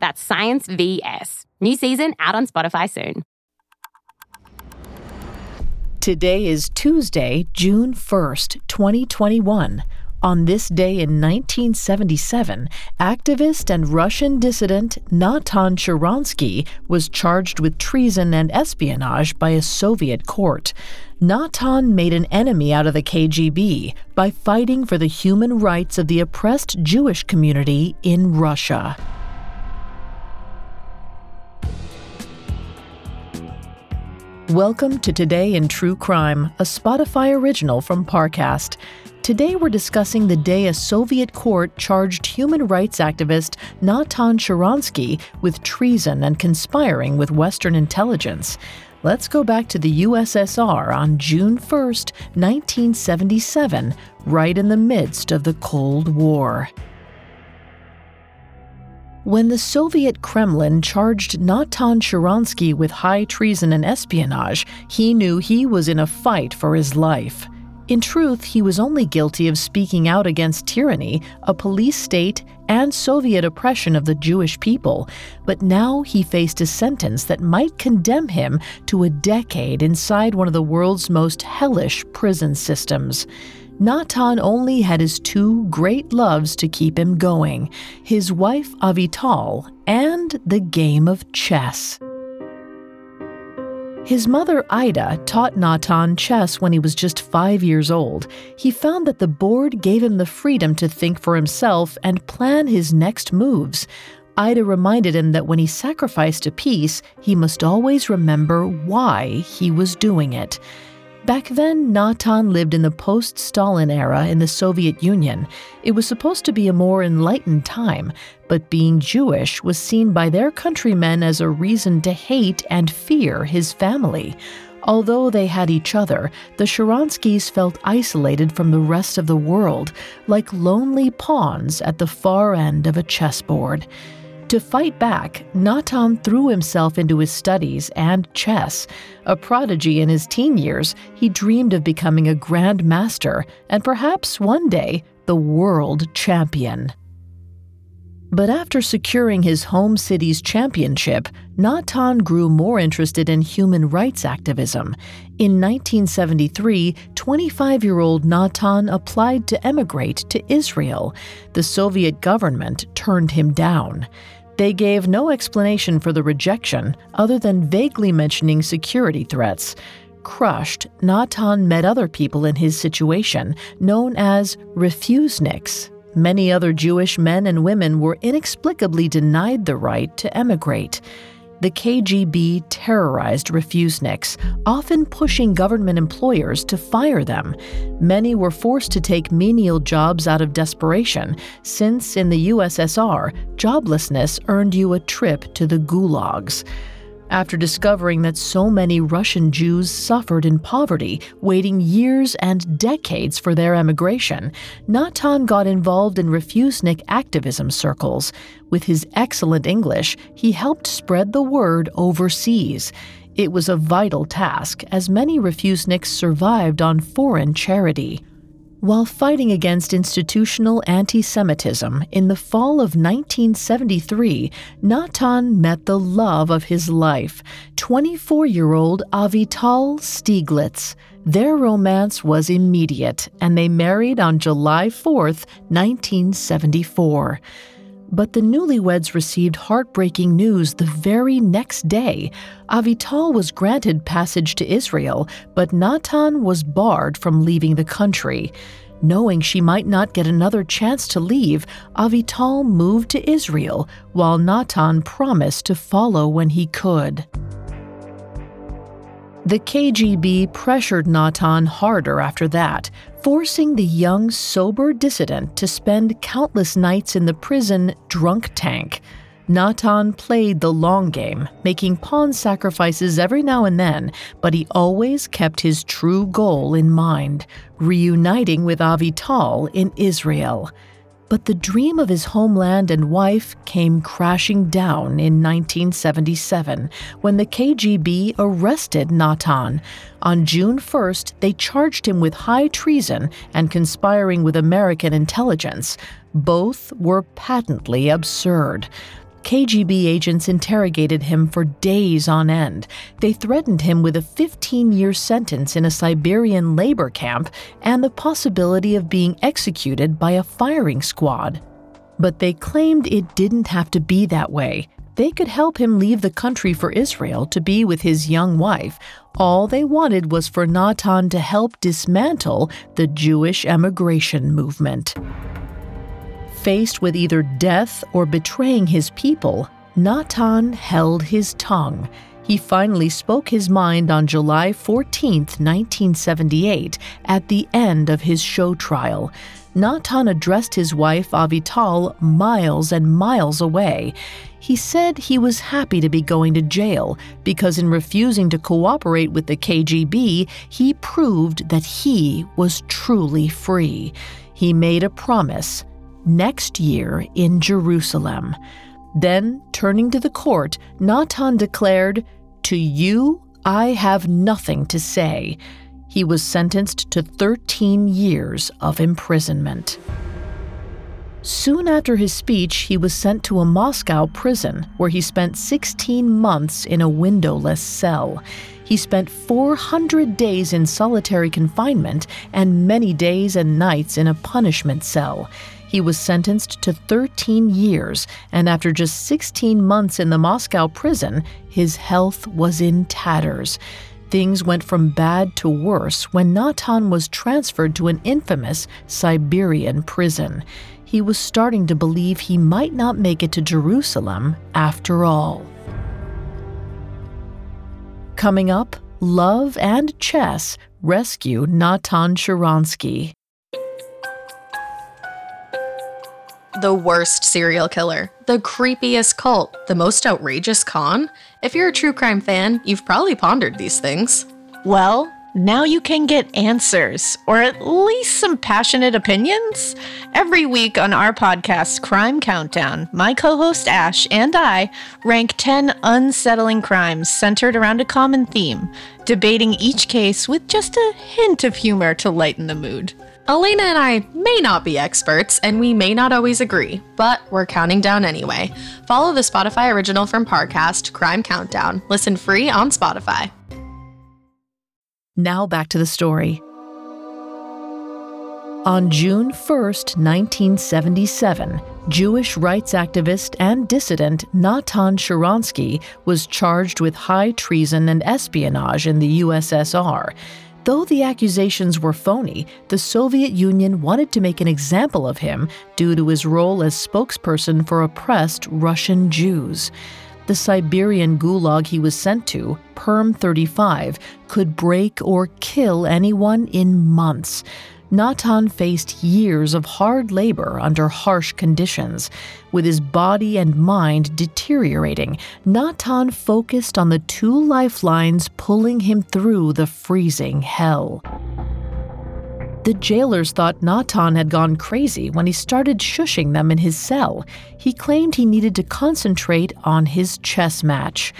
That's Science VS. New season out on Spotify soon. Today is Tuesday, June 1st, 2021. On this day in 1977, activist and Russian dissident Natan Sharansky was charged with treason and espionage by a Soviet court. Natan made an enemy out of the KGB by fighting for the human rights of the oppressed Jewish community in Russia. Welcome to Today in True Crime, a Spotify original from Parcast. Today we're discussing the day a Soviet court charged human rights activist Natan Sharansky with treason and conspiring with Western intelligence. Let's go back to the USSR on June 1, 1977, right in the midst of the Cold War. When the Soviet Kremlin charged Natan Sharansky with high treason and espionage, he knew he was in a fight for his life. In truth, he was only guilty of speaking out against tyranny, a police state, and Soviet oppression of the Jewish people, but now he faced a sentence that might condemn him to a decade inside one of the world's most hellish prison systems. Natan only had his two great loves to keep him going his wife Avital and the game of chess. His mother, Ida, taught Natan chess when he was just five years old. He found that the board gave him the freedom to think for himself and plan his next moves. Ida reminded him that when he sacrificed a piece, he must always remember why he was doing it. Back then, Natan lived in the post Stalin era in the Soviet Union. It was supposed to be a more enlightened time, but being Jewish was seen by their countrymen as a reason to hate and fear his family. Although they had each other, the Sharanskys felt isolated from the rest of the world, like lonely pawns at the far end of a chessboard. To fight back, Natan threw himself into his studies and chess. A prodigy in his teen years, he dreamed of becoming a grand master and perhaps one day the world champion. But after securing his home city's championship, Natan grew more interested in human rights activism. In 1973, 25 year old Natan applied to emigrate to Israel. The Soviet government turned him down. They gave no explanation for the rejection other than vaguely mentioning security threats. Crushed, Natan met other people in his situation, known as refuseniks. Many other Jewish men and women were inexplicably denied the right to emigrate the KGB terrorized refuseniks, often pushing government employers to fire them. Many were forced to take menial jobs out of desperation, since in the USSR, joblessness earned you a trip to the gulags after discovering that so many Russian Jews suffered in poverty, waiting years and decades for their emigration, Natan got involved in refusenik activism circles. With his excellent English, he helped spread the word overseas. It was a vital task, as many refuseniks survived on foreign charity. While fighting against institutional anti Semitism in the fall of 1973, Natan met the love of his life, 24 year old Avital Stieglitz. Their romance was immediate, and they married on July 4, 1974. But the newlyweds received heartbreaking news the very next day. Avital was granted passage to Israel, but Natan was barred from leaving the country. Knowing she might not get another chance to leave, Avital moved to Israel, while Natan promised to follow when he could. The KGB pressured Natan harder after that, forcing the young, sober dissident to spend countless nights in the prison drunk tank. Natan played the long game, making pawn sacrifices every now and then, but he always kept his true goal in mind reuniting with Avital in Israel. But the dream of his homeland and wife came crashing down in 1977 when the KGB arrested Natan. On June 1st, they charged him with high treason and conspiring with American intelligence. Both were patently absurd. KGB agents interrogated him for days on end. They threatened him with a 15 year sentence in a Siberian labor camp and the possibility of being executed by a firing squad. But they claimed it didn't have to be that way. They could help him leave the country for Israel to be with his young wife. All they wanted was for Natan to help dismantle the Jewish emigration movement. Faced with either death or betraying his people, Natan held his tongue. He finally spoke his mind on July 14, 1978, at the end of his show trial. Natan addressed his wife Avital miles and miles away. He said he was happy to be going to jail because, in refusing to cooperate with the KGB, he proved that he was truly free. He made a promise next year in Jerusalem. Then, turning to the court, Natan declared, To you I have nothing to say. He was sentenced to 13 years of imprisonment. Soon after his speech, he was sent to a Moscow prison where he spent 16 months in a windowless cell. He spent 400 days in solitary confinement and many days and nights in a punishment cell. He was sentenced to 13 years, and after just 16 months in the Moscow prison, his health was in tatters. Things went from bad to worse when Natan was transferred to an infamous Siberian prison. He was starting to believe he might not make it to Jerusalem after all. Coming up, love and chess rescue Natan Sharansky. The worst serial killer, the creepiest cult, the most outrageous con? If you're a true crime fan, you've probably pondered these things. Well, now you can get answers, or at least some passionate opinions. Every week on our podcast, Crime Countdown, my co host Ash and I rank 10 unsettling crimes centered around a common theme, debating each case with just a hint of humor to lighten the mood. Elena and I may not be experts, and we may not always agree, but we're counting down anyway. Follow the Spotify original from Parcast, Crime Countdown. Listen free on Spotify. Now back to the story. On June 1st, 1977, Jewish rights activist and dissident Natan Sharansky was charged with high treason and espionage in the USSR. Though the accusations were phony, the Soviet Union wanted to make an example of him due to his role as spokesperson for oppressed Russian Jews. The Siberian gulag he was sent to, Perm 35, could break or kill anyone in months. Natan faced years of hard labor under harsh conditions. With his body and mind deteriorating, Natan focused on the two lifelines pulling him through the freezing hell. The jailers thought Natan had gone crazy when he started shushing them in his cell. He claimed he needed to concentrate on his chess match.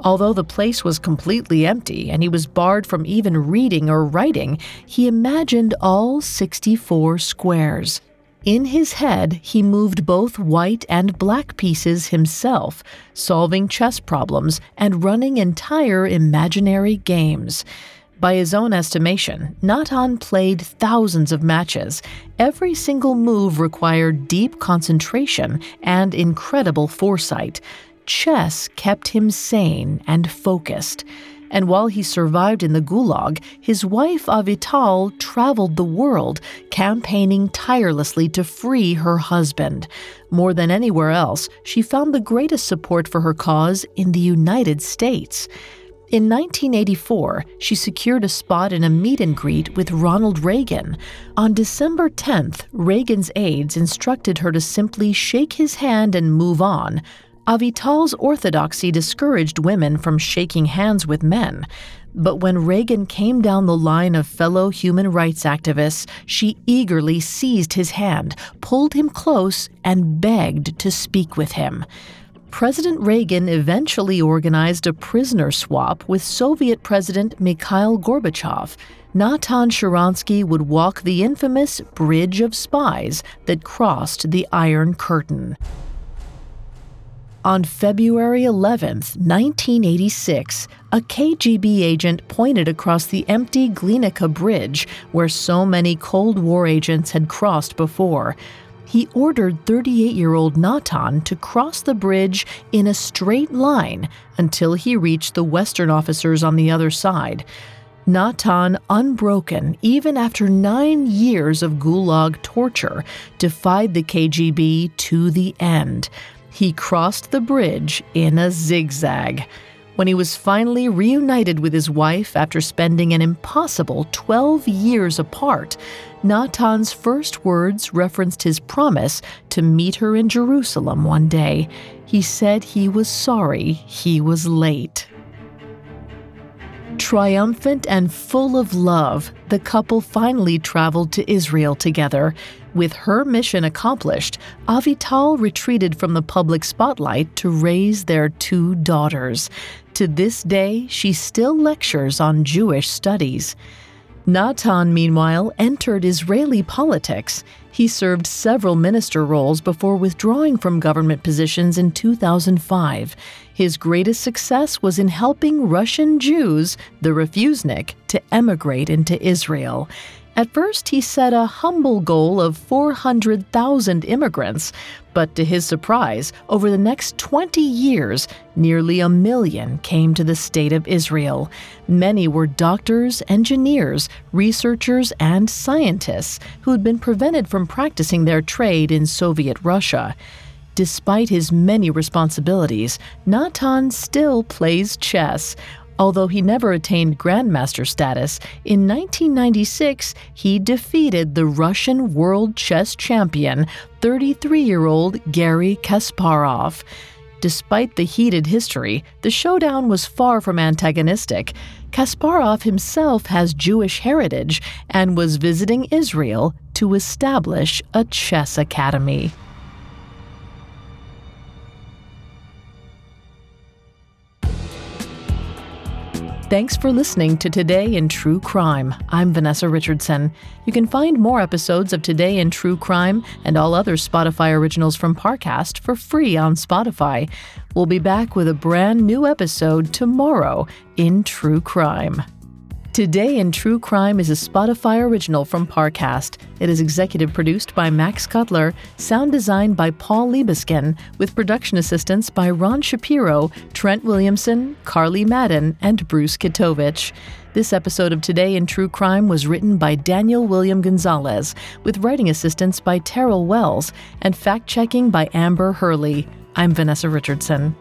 Although the place was completely empty and he was barred from even reading or writing, he imagined all 64 squares. In his head, he moved both white and black pieces himself, solving chess problems and running entire imaginary games. By his own estimation, Natan played thousands of matches. Every single move required deep concentration and incredible foresight chess kept him sane and focused. And while he survived in the gulag, his wife Avital traveled the world, campaigning tirelessly to free her husband. More than anywhere else, she found the greatest support for her cause in the United States. In 1984, she secured a spot in a meet and greet with Ronald Reagan. On December 10th, Reagan's aides instructed her to simply shake his hand and move on. Avital's orthodoxy discouraged women from shaking hands with men. But when Reagan came down the line of fellow human rights activists, she eagerly seized his hand, pulled him close, and begged to speak with him. President Reagan eventually organized a prisoner swap with Soviet President Mikhail Gorbachev. Natan Sharansky would walk the infamous Bridge of Spies that crossed the Iron Curtain. On February 11, 1986, a KGB agent pointed across the empty Glienicke Bridge where so many Cold War agents had crossed before. He ordered 38 year old Natan to cross the bridge in a straight line until he reached the Western officers on the other side. Natan, unbroken even after nine years of gulag torture, defied the KGB to the end he crossed the bridge in a zigzag. When he was finally reunited with his wife after spending an impossible 12 years apart, Natan's first words referenced his promise to meet her in Jerusalem one day. He said he was sorry he was late. Triumphant and full of love, the couple finally traveled to Israel together. With her mission accomplished, Avital retreated from the public spotlight to raise their two daughters. To this day, she still lectures on Jewish studies. Natan, meanwhile, entered Israeli politics. He served several minister roles before withdrawing from government positions in 2005. His greatest success was in helping Russian Jews, the refusenik, to emigrate into Israel. At first, he set a humble goal of 400,000 immigrants, but to his surprise, over the next 20 years, nearly a million came to the State of Israel. Many were doctors, engineers, researchers, and scientists who had been prevented from practicing their trade in Soviet Russia. Despite his many responsibilities, Natan still plays chess. Although he never attained Grandmaster status, in 1996 he defeated the Russian world chess champion, 33 year old Garry Kasparov. Despite the heated history, the showdown was far from antagonistic. Kasparov himself has Jewish heritage and was visiting Israel to establish a chess academy. Thanks for listening to Today in True Crime. I'm Vanessa Richardson. You can find more episodes of Today in True Crime and all other Spotify originals from Parcast for free on Spotify. We'll be back with a brand new episode tomorrow in True Crime. Today in True Crime is a Spotify original from Parcast. It is executive produced by Max Cutler, sound designed by Paul Liebeskin, with production assistance by Ron Shapiro, Trent Williamson, Carly Madden, and Bruce Kitovich. This episode of Today in True Crime was written by Daniel William Gonzalez, with writing assistance by Terrell Wells, and fact checking by Amber Hurley. I'm Vanessa Richardson.